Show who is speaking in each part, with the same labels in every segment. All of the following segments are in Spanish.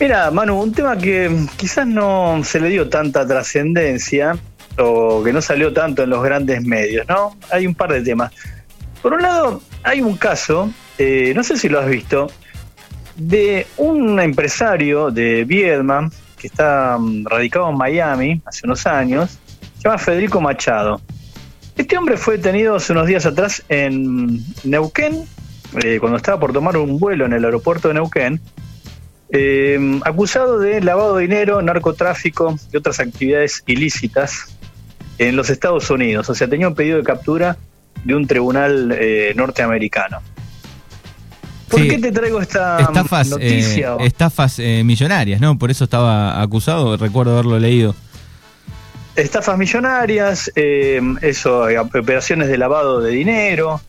Speaker 1: Mira, Manu, un tema que quizás no se le dio tanta trascendencia o que no salió tanto en los grandes medios, ¿no? Hay un par de temas. Por un lado, hay un caso, eh, no sé si lo has visto, de un empresario de Viedma que está mm, radicado en Miami hace unos años, se llama Federico Machado. Este hombre fue detenido hace unos días atrás en Neuquén, eh, cuando estaba por tomar un vuelo en el aeropuerto de Neuquén, eh, acusado de lavado de dinero, narcotráfico y otras actividades ilícitas en los Estados Unidos. O sea, tenía un pedido de captura de un tribunal eh, norteamericano. ¿Por qué te traigo esta
Speaker 2: estafas, noticia? estafas millonarias, ¿no? Por eso estaba acusado, recuerdo haberlo leído.
Speaker 1: Estafas millonarias, eso, operaciones de lavado de dinero, eh,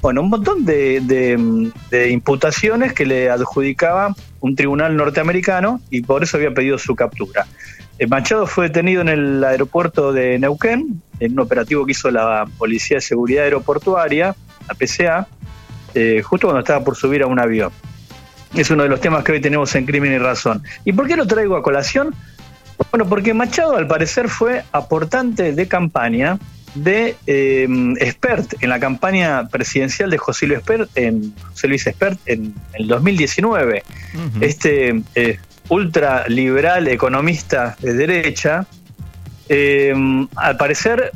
Speaker 1: bueno, un montón de, imputaciones que le adjudicaba un tribunal norteamericano y por eso había pedido su captura. Eh, Machado fue detenido en el aeropuerto de Neuquén, en un operativo que hizo la Policía de Seguridad Aeroportuaria, la PCA, eh, justo cuando estaba por subir a un avión. Es uno de los temas que hoy tenemos en Crimen y Razón. ¿Y por qué lo traigo a colación? Bueno, porque Machado al parecer fue aportante de campaña de eh, Expert en la campaña presidencial de José Luis Expert en, José Luis Expert en, el 2019. Este eh, ultraliberal economista de derecha, eh, al parecer,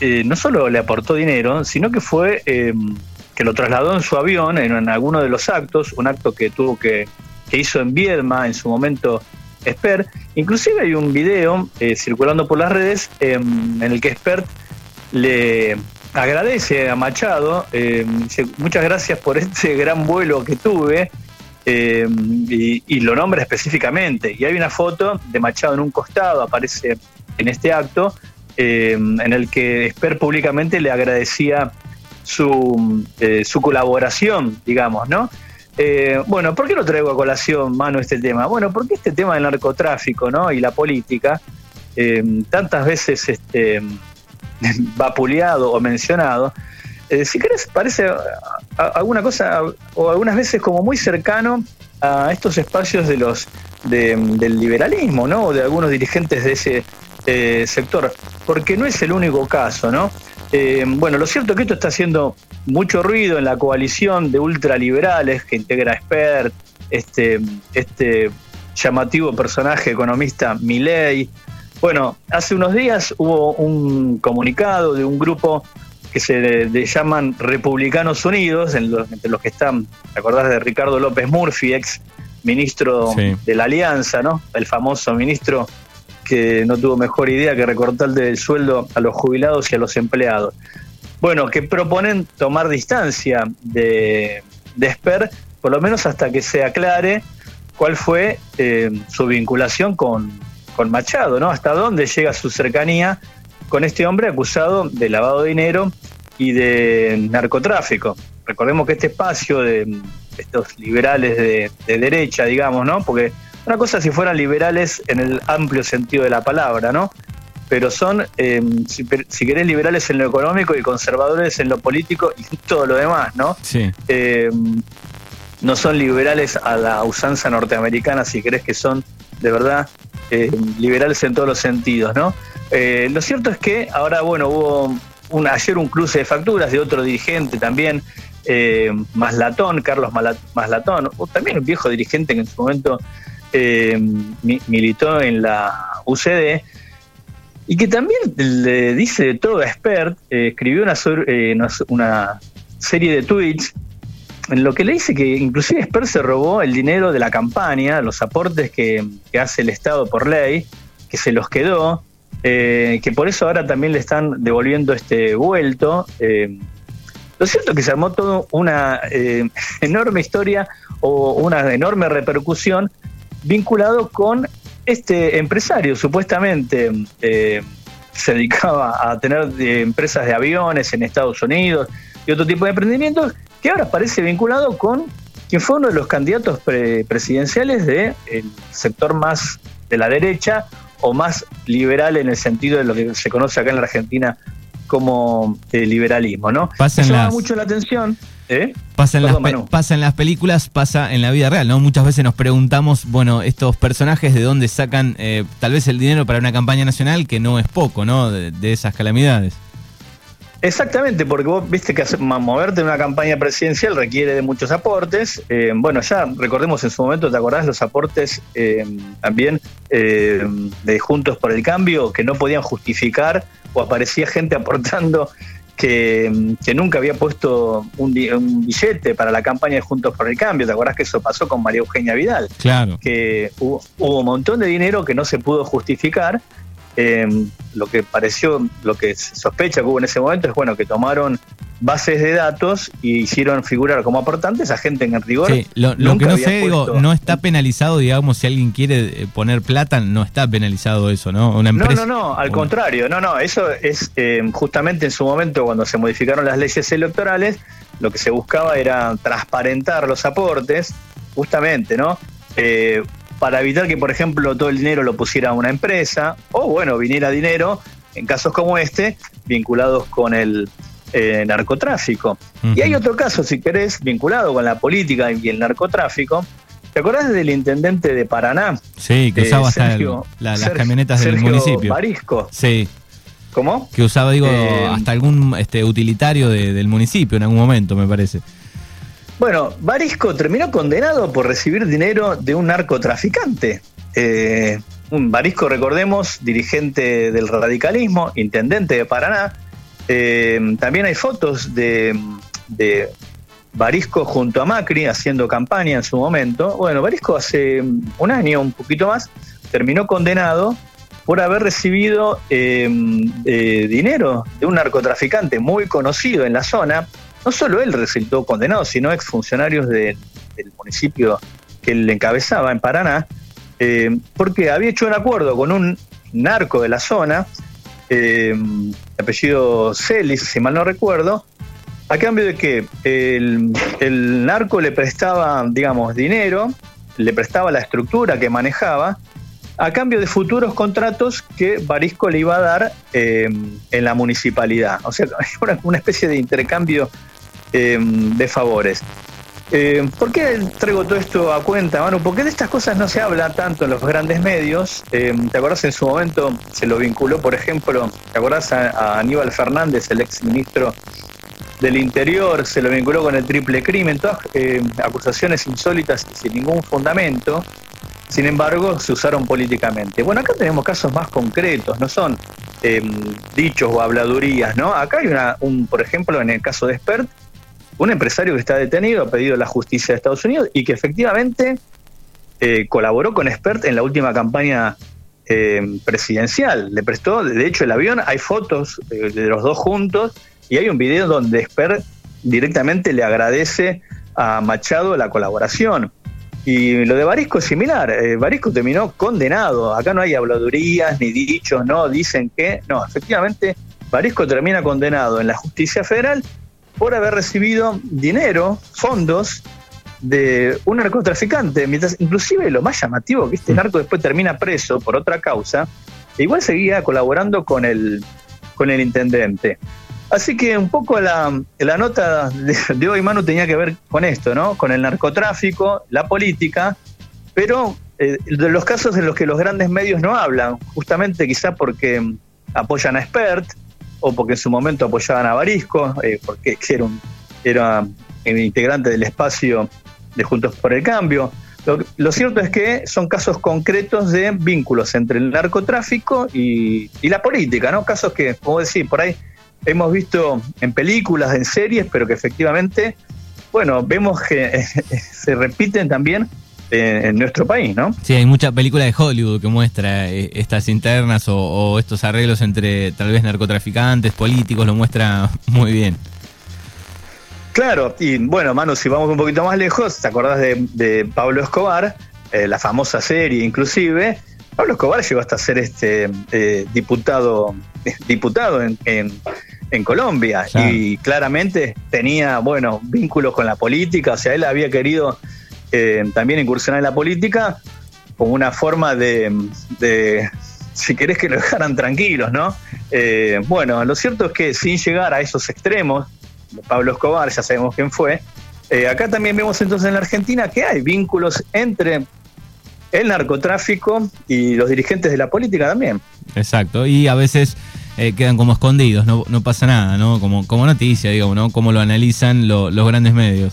Speaker 1: eh, no solo le aportó dinero, sino que fue que lo trasladó en su avión en, en, alguno de los actos, un acto que tuvo que, que hizo en Viedma en su momento Expert. Inclusive hay un video circulando por las redes en el que Expert le agradece a Machado, eh, muchas gracias por este gran vuelo que tuve, eh, y, lo nombra específicamente. Y hay una foto de Machado en un costado, aparece en este acto, eh, en el que Esper públicamente le agradecía su, su colaboración, digamos, ¿no? bueno, ¿por qué lo traigo a colación, Mano, este tema? Bueno, porque este tema del narcotráfico ¿no? y la política, tantas veces este, vapuleado o mencionado, eh, si querés, parece alguna cosa, o algunas veces como muy cercano a estos espacios de los del liberalismo, ¿no? O de algunos dirigentes de ese eh, sector, porque no es el único caso, ¿no? Eh, bueno, lo cierto es que esto está haciendo mucho ruido en la coalición de ultraliberales que integra Expert, este, este llamativo personaje economista Milei, bueno, hace unos días hubo un comunicado de un grupo que se llaman Republicanos Unidos, entre los que están, ¿te acordás de Ricardo López Murphy, ex ministro de la Alianza, ¿no? El famoso ministro que no tuvo mejor idea que recortarle el sueldo a los jubilados y a los empleados. Bueno, que proponen tomar distancia de, de SPER, por lo menos hasta que se aclare cuál fue eh, su vinculación con, con Machado, ¿no? Hasta dónde llega su cercanía con este hombre acusado de lavado de dinero y de narcotráfico. Recordemos que este espacio de estos liberales de, derecha, digamos, ¿no? Porque una cosa si fueran liberales en el amplio sentido de la palabra, ¿no? Pero son, em, si, querés, liberales en lo económico y conservadores en lo político y todo lo demás, ¿no?
Speaker 2: Sí.
Speaker 1: Em, no son liberales a la usanza norteamericana, si querés que son de verdad eh, liberales en todos los sentidos, ¿no? Eh, lo cierto es que ahora, bueno, hubo ayer un cruce de facturas de otro dirigente también, eh, Maslatón, Carlos Maslatón, también un viejo dirigente que en su momento eh, militó en la UCD, y que también le dice de todo a Expert, escribió una serie de tweets en lo que le dice que inclusive Esper se robó el dinero de la campaña, los aportes que, hace el Estado por ley, que se los quedó, eh, que por eso ahora también le están devolviendo este vuelto. Eh, lo cierto es que se armó toda una eh, enorme historia o una enorme repercusión vinculado con este empresario, supuestamente se dedicaba a tener empresas de aviones en Estados Unidos y otro tipo de emprendimientos que ahora parece vinculado con quien fue uno de los candidatos presidenciales del sector más de la derecha o más liberal en el sentido de lo que se conoce acá en la Argentina como el liberalismo, ¿no?
Speaker 2: Pasa
Speaker 1: llama mucho la atención. ¿eh?
Speaker 2: Pasa, en las pasa en las películas, pasa en la vida real, ¿no? Muchas veces nos preguntamos, bueno, estos personajes de dónde sacan eh, tal vez el dinero para una campaña nacional, que no es poco, ¿no? de esas calamidades.
Speaker 1: Exactamente, porque vos viste que moverte en una campaña presidencial requiere de muchos aportes. Eh, bueno, ya recordemos en su momento, ¿te acordás los aportes eh, también eh, de Juntos por el Cambio que no podían justificar o aparecía gente aportando que, nunca había puesto un, billete para la campaña de Juntos por el Cambio? ¿Te acordás que eso pasó con María Eugenia Vidal?
Speaker 2: Claro.
Speaker 1: Que hubo un montón de dinero que no se pudo justificar eh, lo que pareció, lo que se sospecha que hubo en ese momento es bueno que tomaron bases de datos y hicieron figurar como aportantes a gente en rigor.
Speaker 2: Sí, lo, que no sé, digo, no está penalizado, digamos, si alguien quiere eh, poner plata, no está penalizado eso, ¿no?
Speaker 1: Una empresa. No, no, no, al contrario, no, no, eso es eh, justamente en su momento cuando se modificaron las leyes electorales, lo que se buscaba era transparentar los aportes, justamente, ¿no? Eh, para evitar que, por ejemplo, todo el dinero lo pusiera una empresa, o bueno, viniera dinero, en casos como este, vinculados con el eh, narcotráfico. Y hay otro caso, si querés, vinculado con la política y el narcotráfico. ¿Te acordás del intendente de Paraná?
Speaker 2: Sí, que usaba hasta las camionetas del municipio.
Speaker 1: Barisco.
Speaker 2: Sí.
Speaker 1: ¿Cómo?
Speaker 2: Que usaba, digo, eh, hasta algún este, utilitario del municipio en algún momento, me parece.
Speaker 1: Bueno, Barisco terminó condenado por recibir dinero de un narcotraficante. Eh, Barisco, recordemos, dirigente del radicalismo, intendente de Paraná. Eh, también hay fotos de, de, Barisco junto a Macri haciendo campaña en su momento. Bueno, Barisco hace un año, un poquito más, terminó condenado por haber recibido eh, dinero de un narcotraficante muy conocido en la zona, no solo él resultó condenado, sino exfuncionarios de, del municipio que él encabezaba en Paraná, eh, porque había hecho un acuerdo con un narco de la zona, eh, apellido Celis, si mal no recuerdo, a cambio de que el, el, narco le prestaba, digamos, dinero, le prestaba la estructura que manejaba, a cambio de futuros contratos que Barisco le iba a dar eh, en la municipalidad. O sea, una especie de intercambio Em, de favores. Eh, ¿Por qué traigo todo esto a cuenta, Manu? Porque de estas cosas no se habla tanto en los grandes medios. Em, ¿Te acordás en su momento se lo vinculó, por ejemplo, ¿te acordás a, Aníbal Fernández, el ex ministro del Interior? Se lo vinculó con el triple crimen, todas em, acusaciones insólitas y sin ningún fundamento. Sin embargo, se usaron políticamente. Bueno, acá tenemos casos más concretos, no son dichos o habladurías, ¿no? Acá hay una, un, por ejemplo, en el caso de Spert, un empresario que está detenido, ha pedido la justicia de Estados Unidos y que efectivamente eh, colaboró con Expert en la última campaña eh, presidencial. Le prestó, de hecho, el avión, hay fotos de, los dos juntos y hay un video donde Expert directamente le agradece a Machado la colaboración. Y lo de Barisco es similar. Eh, Barisco terminó condenado. Acá no hay habladurías ni dichos, no, dicen que. No, efectivamente, Barisco termina condenado en la justicia federal por haber recibido dinero, fondos de un narcotraficante, mientras inclusive lo más llamativo que este narco después termina preso por otra causa, e igual seguía colaborando con el, con el intendente. Así que un poco la, nota de, hoy, Manu, tenía que ver con esto, ¿no? Con el narcotráfico, la política, pero eh, de los casos en los que los grandes medios no hablan, justamente quizá porque apoyan a Expert, o porque en su momento apoyaban a Barisco, eh, porque era un, integrante del espacio de Juntos por el Cambio. Lo, cierto es que son casos concretos de vínculos entre el narcotráfico y, la política, ¿no? Casos que, como decir, por ahí hemos visto en películas, en series, pero que efectivamente, bueno, vemos que se repiten también en nuestro país, ¿no?
Speaker 2: Sí, hay mucha película de Hollywood que muestra eh, estas internas o, estos arreglos entre tal vez narcotraficantes, políticos, lo muestra muy bien.
Speaker 1: Claro, y bueno, Manu, si vamos un poquito más lejos, ¿te acordás de, Pablo Escobar? Eh, la famosa serie inclusive. Pablo Escobar llegó hasta ser este eh, diputado, diputado en, en, Colombia. Y claramente tenía, bueno, vínculos con la política, o sea, él había querido eh, también incursionar en la política como una forma de, si querés que lo dejaran tranquilos, ¿no? Eh, bueno, lo cierto es que sin llegar a esos extremos, Pablo Escobar, ya sabemos quién fue, eh, acá también vemos entonces en la Argentina que hay vínculos entre el narcotráfico y los dirigentes de la política también.
Speaker 2: Exacto, y a veces eh, quedan como escondidos, no, no pasa nada, ¿no? Como, como noticia, digamos, ¿no? Como lo analizan los grandes medios.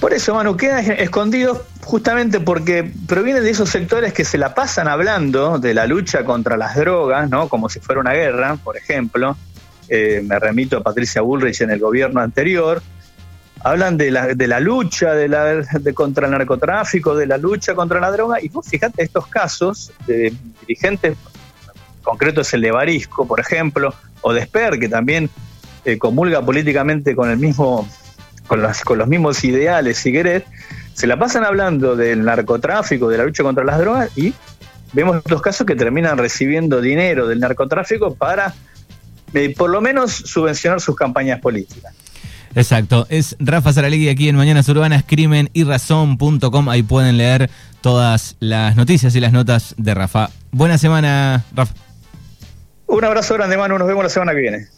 Speaker 1: Por eso, Manu, quedan escondidos justamente porque provienen de esos sectores que se la pasan hablando de la lucha contra las drogas, ¿no? Como si fuera una guerra, por ejemplo. Eh, me remito a Patricia Bullrich en el gobierno anterior. Hablan de la, de la lucha de la, de contra el narcotráfico, de la lucha contra la droga, y vos fíjate estos casos de dirigentes, concreto es el de Barisco, por ejemplo, o de Esper, que también eh, comulga políticamente con el mismo con, con los mismos ideales, si querés, se la pasan hablando del narcotráfico, de la lucha contra las drogas y vemos estos casos que terminan recibiendo dinero del narcotráfico para eh, por lo menos subvencionar sus campañas políticas.
Speaker 2: Exacto, es Rafa Saralegui aquí en Mañanas Urbanas, crimen y razón.com, ahí pueden leer todas las noticias y las notas de Rafa. Buena semana, Rafa.
Speaker 1: Un abrazo grande, mano, nos vemos la semana que viene.